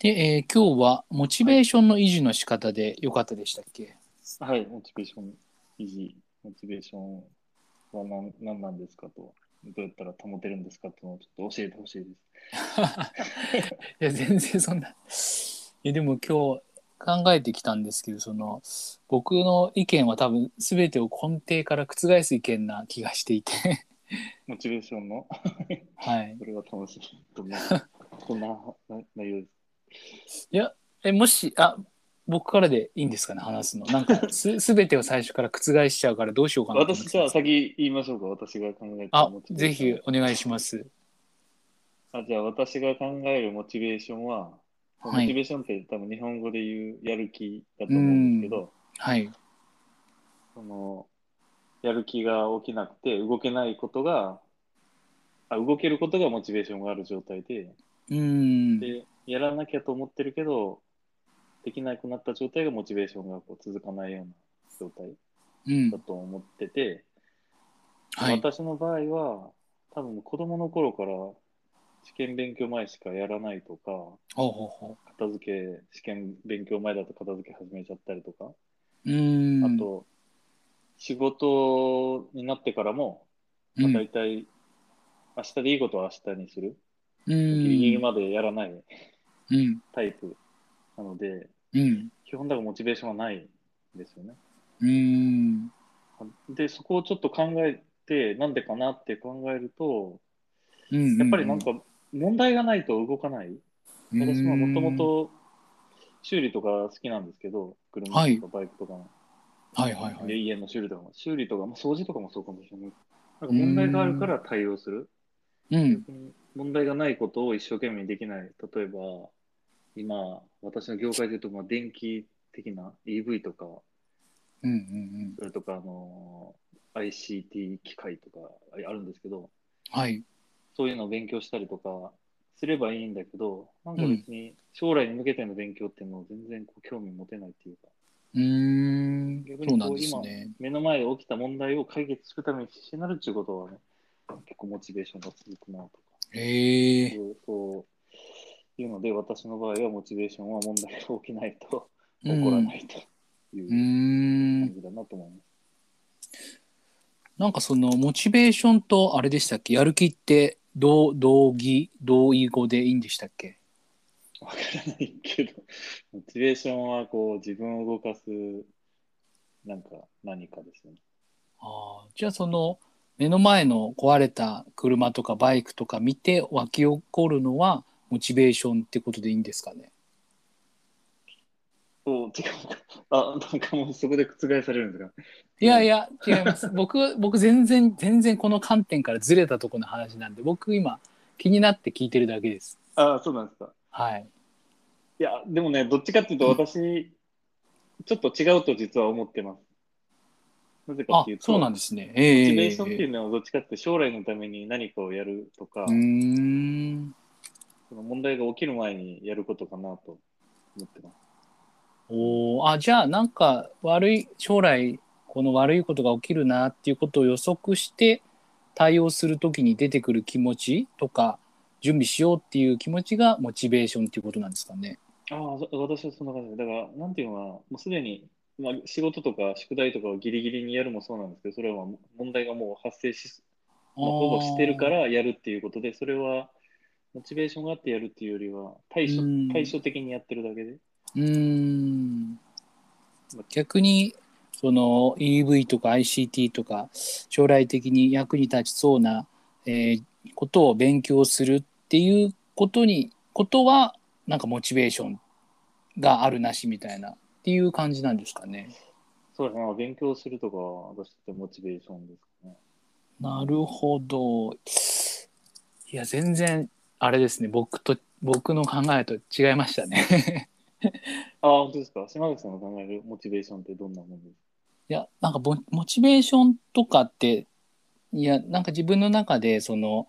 で、えー今日はモチベーションの維持の仕方でよかったでしたっけ、はい、モチベーション維持、モチベーションは何何なんですかと、どうやったら保てるんですかっていうのをちょっと教えてほしいです。いや全然そんな。いやでも今日考えてきたんですけどその僕の意見は多分全てを根底から覆す意見な気がしていて。モチベーションの、はい。それは楽しい。どんな、どんなな内容ですいやえもしあ僕からでいいんですかね話すの。なんか す全てを最初から覆しちゃうからどうしようかなと思って私じゃあ先言いましょうか、私が考えたあぜひお願いします。あじゃあ私が考えるモチベーションは、はい。モチベーションって多分日本語で言うやる気だと思うんですけど、はい。そのやる気が起きなくて動けないことがあ動けることがモチベーションがある状態で。うーん。でやらなきゃと思ってるけどできなくなった状態がモチベーションがこう続かないような状態うん。だと思ってて、はい。私の場合は多分子供の頃から試験勉強前しかやらないとか片付け試験勉強前だと片付け始めちゃったりとか、うん。あと仕事になってからも、まあ、うん大体明日でいいことは明日にする、うギリギリんまでやらない。うんタイプなのでうん。基本だからモチベーションはないんですよね。うーん。でそこをちょっと考えてなんでかなって考えるとうんやっぱりなんか問題がないと動かない、私ももともと修理とか好きなんですけど車とかバイクとかの、はいはいはい。で家の修理とかも。修理とかも掃除とかもそうかもしれない。なんか問題があるから対応する。うん。問題がないことを一生懸命にできない。例えば今私の業界で言うとまあ電気的な EV とかうんうんそれとかあの ICT 機械とかあるんですけどはい。そういうのを勉強したりとかすればいいんだけど、なんか別に将来に向けての勉強っていうのを全然こう興味持てないっていうか、うーん。逆にこう今目の前で起きた問題を解決するために必死になるっていうことはね、結構モチベーションが続くなとか、へえそうそういうので、私の場合はモチベーションは問題が起きないと起うん。こらないというう感じだなと思います。なんかそのモチベーションとあれでしたっけ？やる気って同同義同意語でいいんでしたっけ？わからないけど、モチベーションはこう自分を動かすなんか何かですよね。あー。じゃあその目の前の壊れた車とかバイクとか見て湧き起こるのはモチベーションってことでいいんですかね？そう、違う。あ、なんかもうそこで覆されるんですか？いやいや違います。僕僕全然全然この観点からずれたところの話なんで僕今気になって聞いてるだけです。あ、そうなんですか。はい。いや、でもね、どっちかっていうと私、ちょっと違うと実は思ってます。なぜかあっていうと、そうなんモですね。ええチベーションっていうのはどっちかって将来のために何かをやるとか、うーんその問題が起きる前にやることかなと思ってます。おーあじゃあなんか悪い将来この悪いことが起きるなっていうことを予測して対応するときに出てくる気持ちとか準備しようっていう気持ちがモチベーションっていうことなんですかね。ああ、そ私はそんな感じで。だから、なんていうのかな、もうすでに、まあ、仕事とか宿題とかをギリギリにやるもそうなんですけど、それはまあ問題がもう発生し、まあ、ほぼしてるからやるっていうことで、それはモチベーションがあってやるっていうよりは対処うん対処的にやってるだけで。うーん逆にその EV とか ICT とか将来的に役に立ちそうな、えーことを勉強するっていうことにことはなんかモチベーションがあるなしみたいなっていう感じなんですかね。そうですね、まあ勉強するとかは私ってモチベーションですかね。なるほど。いや全然あれですね僕と僕の考えと違いましたね。あ あ、本当ですか？島崎さんの考えるモチベーションってどんなものですか？いやなんかボモチベーションとかっていやなんか自分の中でその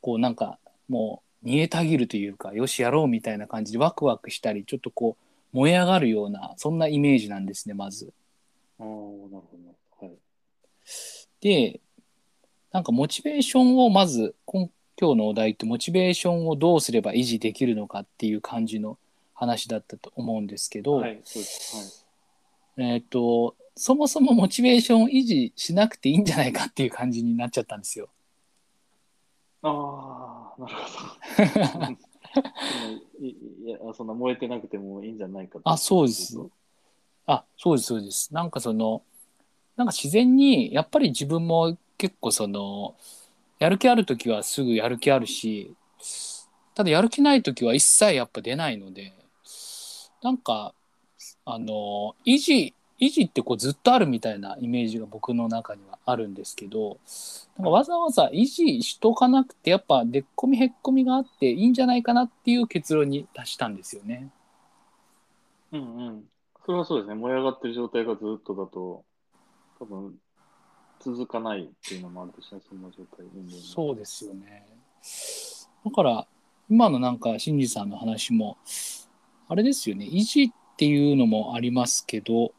こうなんかもう煮えたぎるというかよしやろうみたいな感じでワクワクしたりちょっとこう燃え上がるようなそんなイメージなんですねまず。ああ、なるほどなるほど。はい。でなんかモチベーションをまず今今日のお題ってモチベーションをどうすれば維持できるのかっていう感じの話だったと思うんですけど、はい、そうです。えっ、とそもそもモチベーションを維持しなくていいんじゃないかっていう感じになっちゃったんですよ。はい。ああ、なるほど。いいや、そんな燃えてなくてもいいんじゃないかとあそうですあそうですそうです。なんかそのなんか自然にやっぱり自分も結構そのやる気ある時はすぐやる気あるしただやる気ない時は一切やっぱ出ないのでなんかあの維持維持ってこうずっとあるみたいなイメージが僕の中にはあるんですけどなんかわざわざ維持しとかなくてやっぱでっこみへっこみがあっていいんじゃないかなっていう結論に達したんですよね。うんうん。それはそうですね。燃え上がってる状態がずっとだと、多分、続かないっていうのもあるとして、そんな状態。そうですよね。だから今のなんか新次さんの話もあれですよね維持っていうのもありますけど、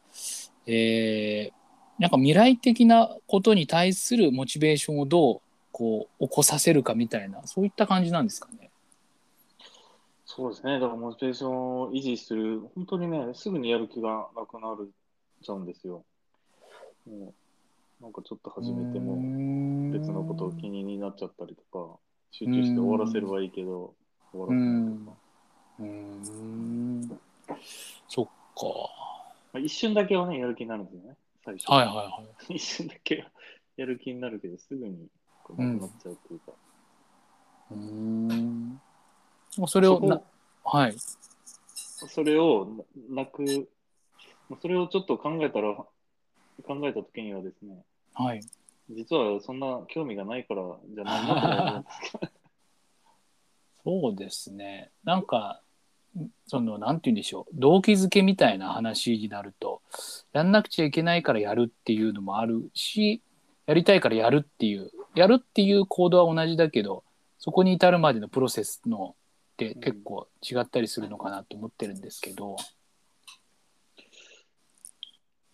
えーなんか未来的なことに対するモチベーションをどうこう起こさせるかみたいなそういった感じなんですかね。そうですね。だからモチベーションを維持する、本当にね、すぐにやる気がなくなるちゃうんですよ。もう、なんかちょっと始めても、別のことを気になっちゃったりとか、集中して終わらせればいいけど、終わらせないとか。うーんそっか。まあ、一瞬だけはね、やる気になるんですよね、最初。はいはいはい。一瞬だけはやる気になるけど、すぐになくなっちゃうというか。うーんそれをなはい。それをななく、それをちょっと考えたら、考えたときにはですね、はい。実はそんな興味がないからじゃないなと思。そうですね。なんか、その、なんて言うんでしょう。動機づけみたいな話になると、やんなくちゃいけないからやるっていうのもあるし、やりたいからやるっていう、やるっていう行動は同じだけど、そこに至るまでのプロセスのって結構違ったりするのかなと思ってるんですけど、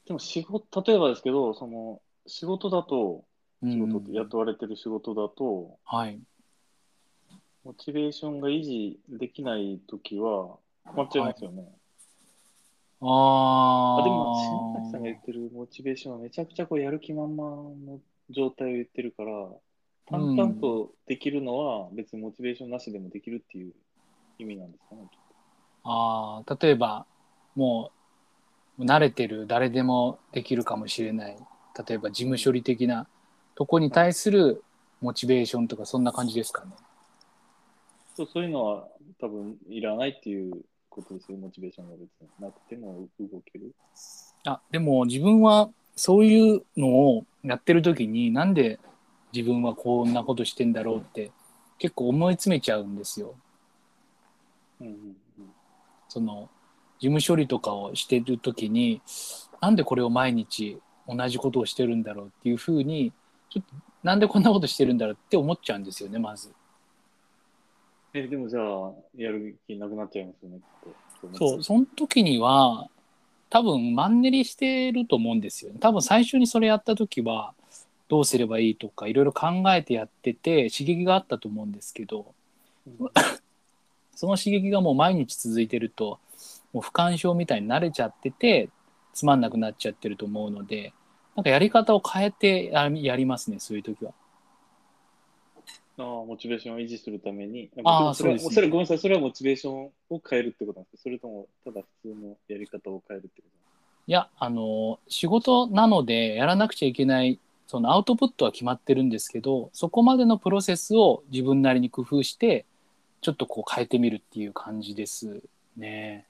でも仕事、例えばですけど、その仕事だと、うん仕事って雇われてる仕事だと、はい。モチベーションが維持できないときは、止まっちゃいますよね。あーあでも、新崎さんが言ってるモチベーションはめちゃくちゃこうやる気満々の状態を言ってるから、淡々とできるのは別にモチベーションなしでもできるっていう意味なんですかね。あー例えばもう慣れてる誰でもできるかもしれない例えば事務処理的なとこに対するモチベーションとかそんな感じですかね。そうそういうのは多分いらないっていうことですよ、モチベーションが別になくても動ける。あでも自分はそういうのをやってる時になんで自分はこんなことしてんだろうって結構思い詰めちゃうんですよ。うんうんうんその事務処理とかをしてる時になんでこれを毎日同じことをしてるんだろうっていうふうにちょっとなんでこんなことしてるんだろうって思っちゃうんですよねまず。え、でもじゃあ、やる気なくなっちゃいますよね。そうその時には多分マンネリしてると思うんですよね。多分最初にそれやった時はどうすればいいとかいろいろ考えてやってて刺激があったと思うんですけどうん その刺激がもう毎日続いてるともう不干渉みたいに慣れちゃっててつまんなくなっちゃってると思うのでなんかやり方を変えてややりますねそういう時は。ああ、モチベーションを維持するために。ああそれはそうですねそれごめんなさい、それはモチベーションを変えるってことなんですかそれとも、ただ普通のやり方を変えるってこといやあの仕事なのでやらなくちゃいけないそのアウトプットは決まってるんですけどそこまでのプロセスを自分なりに工夫してちょっとこう変えてみるっていう感じですね。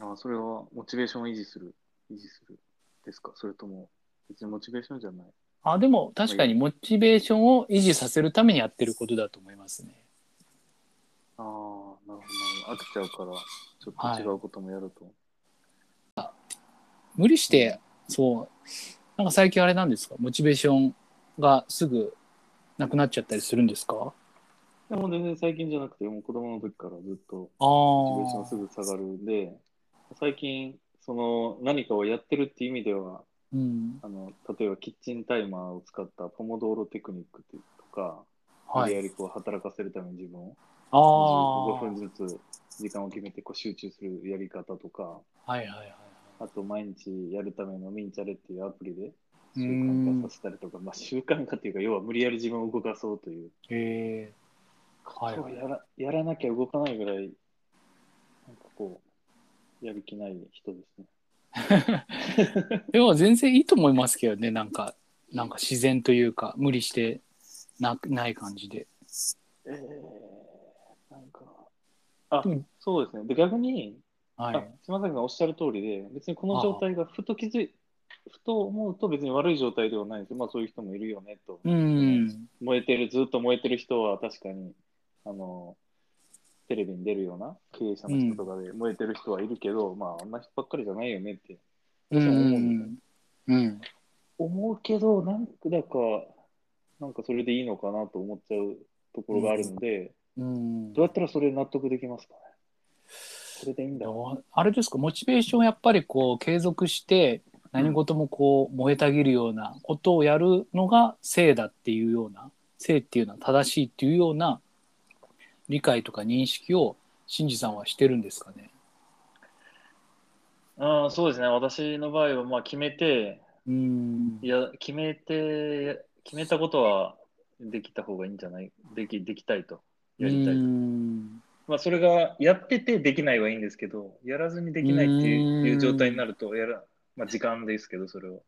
ああ、それはモチベーションを維持する、維持するですか？それとも、別にモチベーションじゃない？あでも確かにモチベーションを維持させるためにやってることだと思いますね。ああ、なるほど。飽きちゃうから、ちょっと違うこともやると。無理してそうなんか最近あれなんですか？モチベーションがすぐなくなっちゃったりするんですか？でも全然最近じゃなくて、もう子供の時からずっとあモチベーションすあ、ぐ下がるんで、最近、その何かをやってるっていう意味では、うん、あの例えばキッチンタイマーを使ったポモドーロテクニックとか、はい。やりこう働かせるために自分をあ5分ずつ時間を決めてこう集中するやり方とか、はいはいはい。あと毎日やるためのミンチャレっていうアプリでう習ん慣化させたりとか、まあ、習慣化っていうか、要は無理やり自分を動かそうという。へえはいそうやらやらなきゃ動かないぐらい、なんかこう、やる気ない人ですね。でも全然いいと思いますけどねなんかなんか自然というか無理してなない感じで。えー、なんか、あうん、そうですね。で、逆に、はいあ島崎さんおっしゃる通りで、別にこの状態がふと気づい、ふと思うと別に悪い状態ではないですよ。まあそういう人もいるよねと。うん燃えてる、ずっと燃えてる人は確かに、あの、テレビに出るような経営者の人とかで燃えてる人はいるけど、まああんな人ばっかりじゃないよねってう私は思うんんうん。思うけど、なんか、だか、なんかそれでいいのかなと思っちゃうところがあるので、うん。どうやったらそれ納得できますかね？それでいいんだ。あれですか？モチベーションやっぱりこう継続して何事もこう燃えたぎるようなことをやるのが正だっていうような正っていうのは正しいっていうような理解とか認識を新次さんはしてるんですかね？ああそうですね。私の場合は、まあ、決めて、うんいや、決めて、決めたことはできた方がいいんじゃない？でき、できたいと。やりたいと。うんまあ、それがやっててできないはいいんですけど、やらずにできないっていう状態になると、やら、まあ、時間ですけど、それを。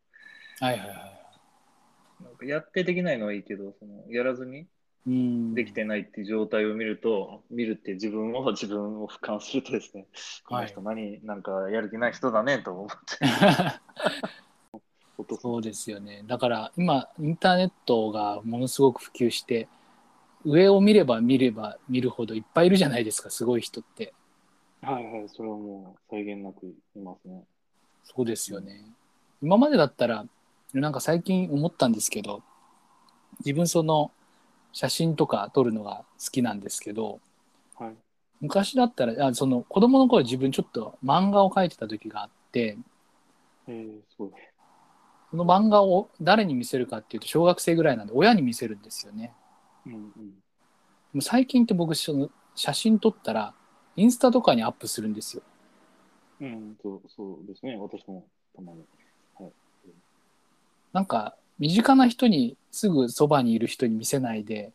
はいはいはい。なんかやってできないのはいいけど、そのやらずにうんできてないっていう状態を見ると、見るって自分を 自分を俯瞰するとですね、この人何、なんかやる気ない人だねと思って、そうですよね。だから今インターネットがものすごく普及して上を見れば見れば見るほどいっぱいいるじゃないですかすごい人って。はいはい、それはもう際限なくいますね。そうですよね。今までだったらなんか最近思ったんですけど自分その写真とか撮るのが好きなんですけどはい。昔だったらあその子供の頃自分ちょっと漫画を描いてた時があってえー、すごい。その漫画を誰に見せるかっていうと小学生ぐらいなんで親に見せるんですよね。うんうん。でも最近って僕その写真撮ったらインスタとかにアップするんですよ。うん、そうそうですね、私もたまに。なんか身近な人にすぐそばにいる人に見せないで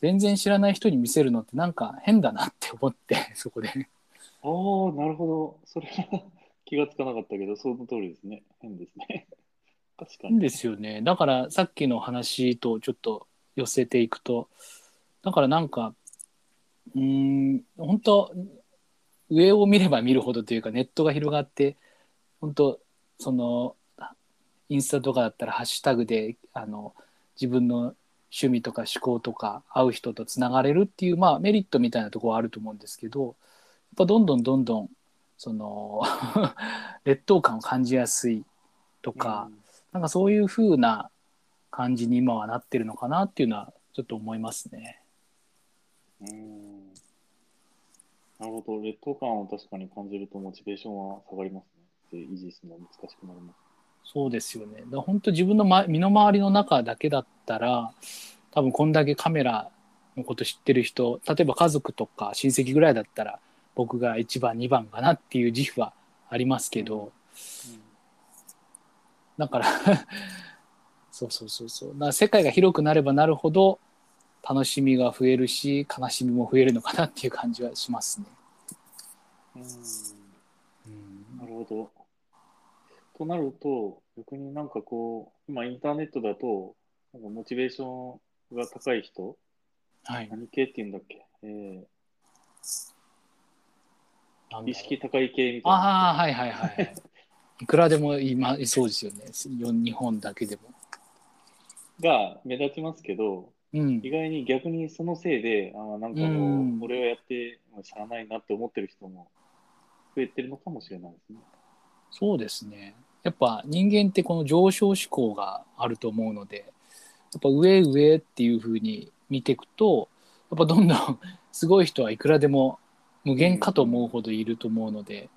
全然知らない人に見せるのってなんか変だなって思って そこで。ああ、なるほど。それは気がつかなかったけど、その通りですね。変ですね。確かに。ですよね。だからさっきの話とちょっと寄せていくとだからなんかうーん本当上を見れば見るほどというかネットが広がって本当そのインスタとかだったらハッシュタグであの自分の趣味とか思考とか会う人とつながれるっていう、まあ、メリットみたいなところはあると思うんですけどやっぱどんどんどんどんその 劣等感を感じやすいとか、なんかそういう風な感じに今はなってるのかなっていうのはちょっと思いますね。うん。うんなるほど。劣等感を確かに感じるとモチベーションは下がりますね。で維持するのは難しくなります。そうですよね。だ本当自分の、ま、身の回りの中だけだったら多分こんだけカメラのこと知ってる人例えば家族とか親戚ぐらいだったら僕が1番2番かなっていう自負はありますけどだから そうそうそうそうだ世界が広くなればなるほど楽しみが増えるし悲しみも増えるのかなっていう感じはしますね。うん。うんうんなるほど。となると、逆になんかこう、今インターネットだと、なんかモチベーションが高い人、はい、何系っていうんだっけ、えー、意識高い系みたいな。ああはいはいはい。いくらでも今いそうですよね。よ日本だけでも。が目立ちますけど、うん意。外に逆にそのせいで、あーなんかうんもう、これをやってしゃあないなって思ってる人も増えてるのかもしれないですね。そうですね。やっぱ人間ってこの上昇志向があると思うので、やっぱ上上っていう風に見ていくと、やっぱどんどんすごい人はいくらでも無限かと思うほどいると思うので、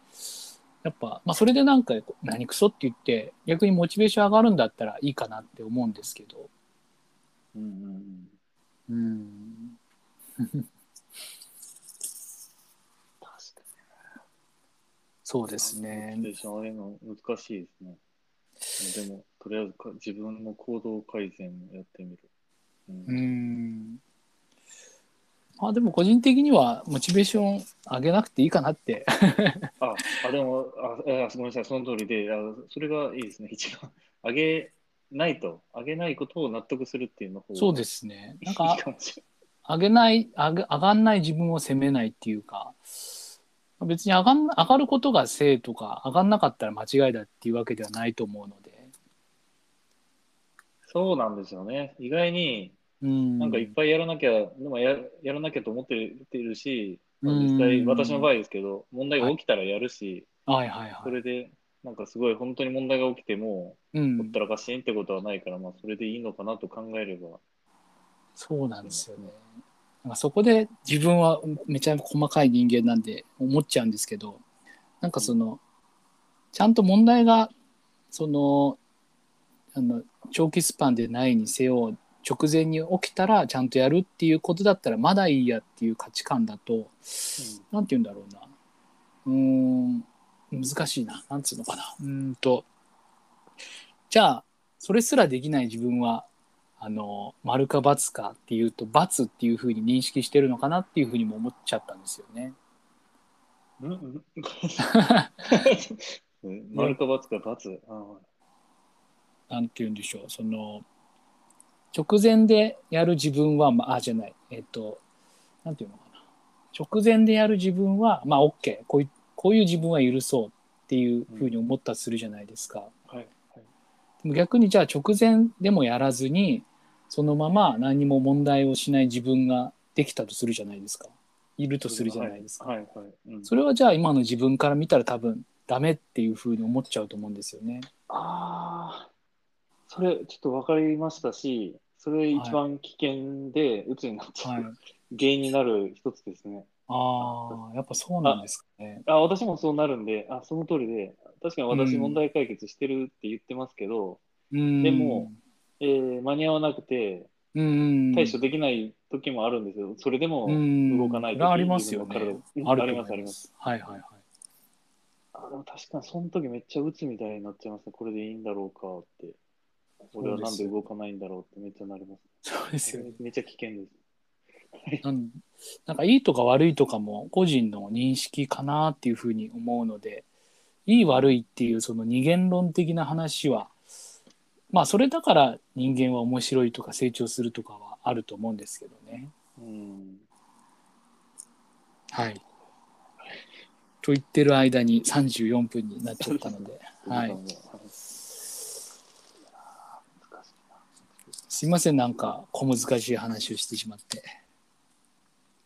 やっぱ、まあそれでなんか何クソって言って逆にモチベーション上がるんだったらいいかなって思うんですけど、うんうんうん。うん。確そうですね。モチベーション上げるの難しいですね。でも、とりあえずか自分の行動改善やってみる。うん。うん。あでも個人的にはモチベーション上げなくていいかなって。あ、あ、でも、あ、あごめんなさい、その通りで、あそれがいいですね、一番。上げないと、上げないことを納得するっていうのそうですね。なんいか上げない上げ上がんない自分を責めないっていうか別に上がん上がることが正とか上がんなかったら間違いだっていうわけではないと思うので。そうなんですよね。意外に、うん。なんかいっぱいやらなきゃ、でもややらなきゃと思ってるし、実際、私の場合ですけど、問題が起きたらやるし、はいはいはい。それで、なんかすごい本当に問題が起きても、ほうん。ったらかしんってことはないから、まあ、それでいいのかなと考えれば、そうなんですよね。なんかそこで自分はめちゃ細かい人間なんで思っちゃうんですけどなんかそのちゃんと問題がそのあの長期スパンでないにせよ直前に起きたらちゃんとやるっていうことだったらまだいいやっていう価値観だとなんて言うんだろうな。うーん難しいな。なんつうのかな。うーんと。じゃあそれすらできない自分はあの丸か×かっていうと×っていうふうに認識してるのかなっていうふうにも思っちゃったんですよね。うんうん。う ん丸か×か×。あなんて言うんでしょう。その直前でやる自分は、まあ、あじゃない。えっとなんていうのかな。直前でやる自分はまあ OK こういうこういう自分は許そうっていうふうに思ったとするじゃないですか。はいはい逆にじゃあ直前でもやらずにそのまま何も問題をしない自分ができたとするじゃないですかいるとするじゃないですか、はいはい。うんそれはじゃあ今の自分から見たら多分ダメっていうふうに思っちゃうと思うんですよね。ああ、それちょっと分かりましたし、それ一番危険で、鬱になっちゃう、はい、原因になる一つですね。ああやっぱそうなんですかね。あ私もそうなるんで、あその通りで、確かに私うん問題解決してるって言ってますけど、うんでも、えー間に合わなくてうん対処できない時もあるんですよ。それでもうん動かない時それはありますよねあります、あります。す。はいはいはい。あでも確かにその時めっちゃ鬱みたいになっちゃいますね。これでいいんだろうかって。俺はなんで動かないんだろうってめっちゃなります。そうですよね。めっちゃ危険です。なんかいいとか悪いとかも個人の認識かなっていうふうに思うのでいい悪いっていうその二元論的な話はまあそれだから人間は面白いとか成長するとかはあると思うんですけどね。うん。はい。と言ってる間に34分になっちゃったので、はい。すいませんなんか小難しい話をしてしまって。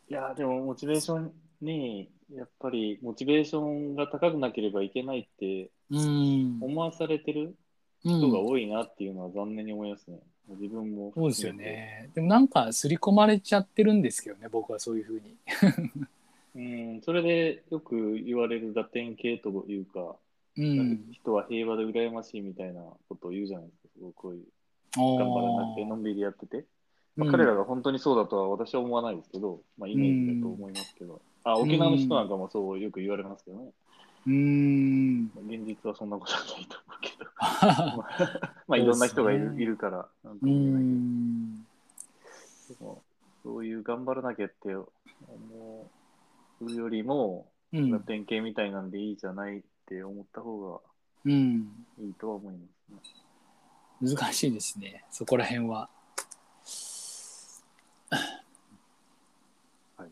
いやーでもモチベーションにやっぱりモチベーションが高くなければいけないってうん。思わされてるうん人が多いなっていうのは残念に思いますね。自分も。そうですよ。ね。でもなんか刷り込まれちゃってるんですけどね、僕はそういうふうに。うん、それでよく言われる打点系というか、うん。人は平和で羨ましいみたいなことを言うじゃないですか、すごいこういう頑頑張らなくてのんびりやってて。まあ、うん彼らが本当にそうだとは私は思わないですけど、まあ、イメージだと思いますけど、あ沖縄の人なんかもそうよく言われますけどね、うーん。まあ現実はそんなことはないと思うけど、まあ、まあいろんな人がいる,、いるから、なんとうも言えないそういう頑張らなきゃって思うよりも、うん。打点系みたいなんでいいじゃないって思った方がうん。いいとは思いますね。難しいですね、そこら辺は。はい。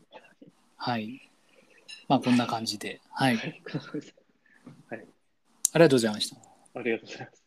はい。まあこんな感じで。はい。はい。ありがとうございました。ありがとうございます。